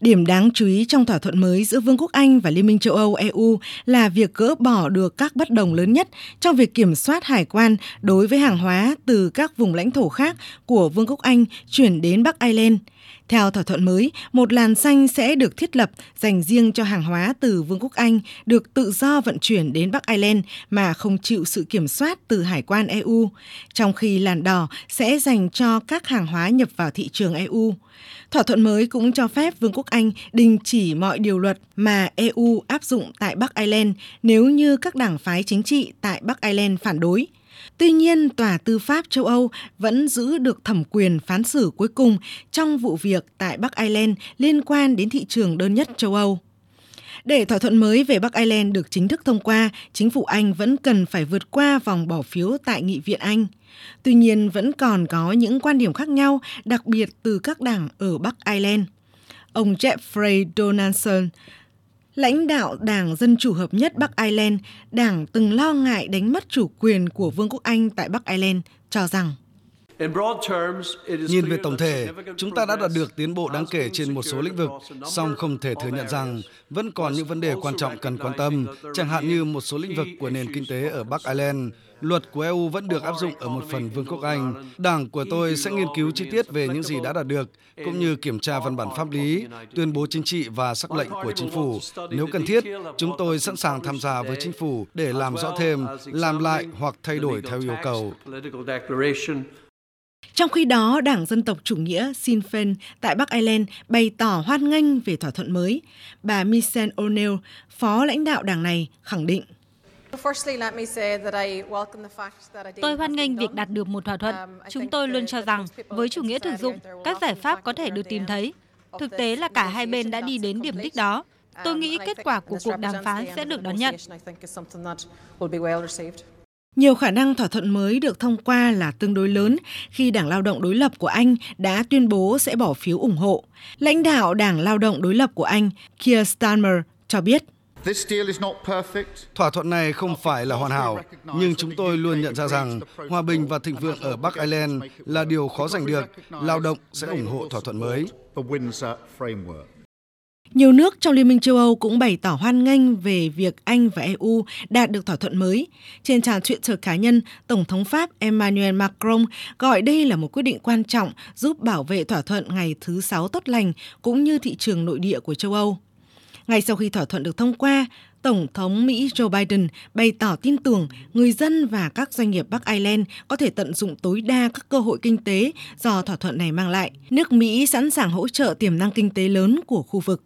Điểm đáng chú ý trong thỏa thuận mới giữa Vương quốc Anh và Liên minh châu Âu EU là việc gỡ bỏ được các bất đồng lớn nhất trong việc kiểm soát hải quan đối với hàng hóa từ các vùng lãnh thổ khác của Vương quốc Anh chuyển đến Bắc Ireland. Theo thỏa thuận mới, một làn xanh sẽ được thiết lập dành riêng cho hàng hóa từ Vương quốc Anh được tự do vận chuyển đến Bắc Ireland mà không chịu sự kiểm soát từ hải quan EU, trong khi làn đỏ sẽ dành cho các hàng hóa nhập vào thị trường EU. Thỏa thuận mới cũng cho phép Vương quốc Anh đình chỉ mọi điều luật mà EU áp dụng tại Bắc Ireland nếu như các đảng phái chính trị tại Bắc Ireland phản đối. Tuy nhiên, Tòa Tư pháp châu Âu vẫn giữ được thẩm quyền phán xử cuối cùng trong vụ việc tại Bắc Ireland liên quan đến thị trường đơn nhất châu Âu. Để thỏa thuận mới về Bắc Ireland được chính thức thông qua, chính phủ Anh vẫn cần phải vượt qua vòng bỏ phiếu tại Nghị viện Anh. Tuy nhiên, vẫn còn có những quan điểm khác nhau, đặc biệt từ các đảng ở Bắc Ireland. Ông Jeffrey Donaldson, lãnh đạo Đảng Dân Chủ Hợp nhất Bắc Ireland, đảng từng lo ngại đánh mất chủ quyền của Vương quốc Anh tại Bắc Ireland, cho rằng Nhìn về tổng thể, chúng ta đã đạt được tiến bộ đáng kể trên một số lĩnh vực, song không thể thừa nhận rằng vẫn còn những vấn đề quan trọng cần quan tâm, chẳng hạn như một số lĩnh vực của nền kinh tế ở Bắc Ireland. Luật của EU vẫn được áp dụng ở một phần Vương quốc Anh. Đảng của tôi sẽ nghiên cứu chi tiết về những gì đã đạt được, cũng như kiểm tra văn bản pháp lý, tuyên bố chính trị và sắc lệnh của chính phủ. Nếu cần thiết, chúng tôi sẵn sàng tham gia với chính phủ để làm rõ thêm, làm lại hoặc thay đổi theo yêu cầu. Trong khi đó, Đảng Dân tộc Chủ nghĩa Sinn Féin tại Bắc Ireland bày tỏ hoan nghênh về thỏa thuận mới. Bà Michelle O'Neill, phó lãnh đạo đảng này, khẳng định. Tôi hoan nghênh việc đạt được một thỏa thuận. Um, Chúng tôi luôn cho rằng, với chủ nghĩa thực dụng, các giải pháp có thể được tìm thấy. Thực tế là cả hai bên đã đi đến điểm đích đó. Tôi nghĩ Um, kết quả của cuộc đàm phán sẽ được đón nhận. Nhiều khả năng thỏa thuận mới được thông qua là tương đối lớn khi Đảng Lao động đối lập của Anh đã tuyên bố sẽ bỏ phiếu ủng hộ. Lãnh đạo Đảng Lao động đối lập của Anh, Keir Starmer, cho biết. Thỏa thuận này không phải là hoàn hảo, nhưng chúng tôi luôn nhận ra rằng hòa bình và thịnh vượng ở Bắc Ireland là điều khó giành được. Lao động sẽ ủng hộ thỏa thuận mới. Nhiều nước trong Liên minh châu Âu cũng bày tỏ hoan nghênh về việc Anh và EU đạt được thỏa thuận mới. Trên trang Twitter cá nhân, Tổng thống Pháp Emmanuel Macron gọi đây là một quyết định quan trọng giúp bảo vệ thỏa thuận ngày thứ Sáu tốt lành cũng như thị trường nội địa của châu Âu. Ngay sau khi thỏa thuận được thông qua, Tổng thống Mỹ Joe Biden bày tỏ tin tưởng người dân và các doanh nghiệp Bắc Ireland có thể tận dụng tối đa các cơ hội kinh tế do thỏa thuận này mang lại. Nước Mỹ sẵn sàng hỗ trợ tiềm năng kinh tế lớn của khu vực.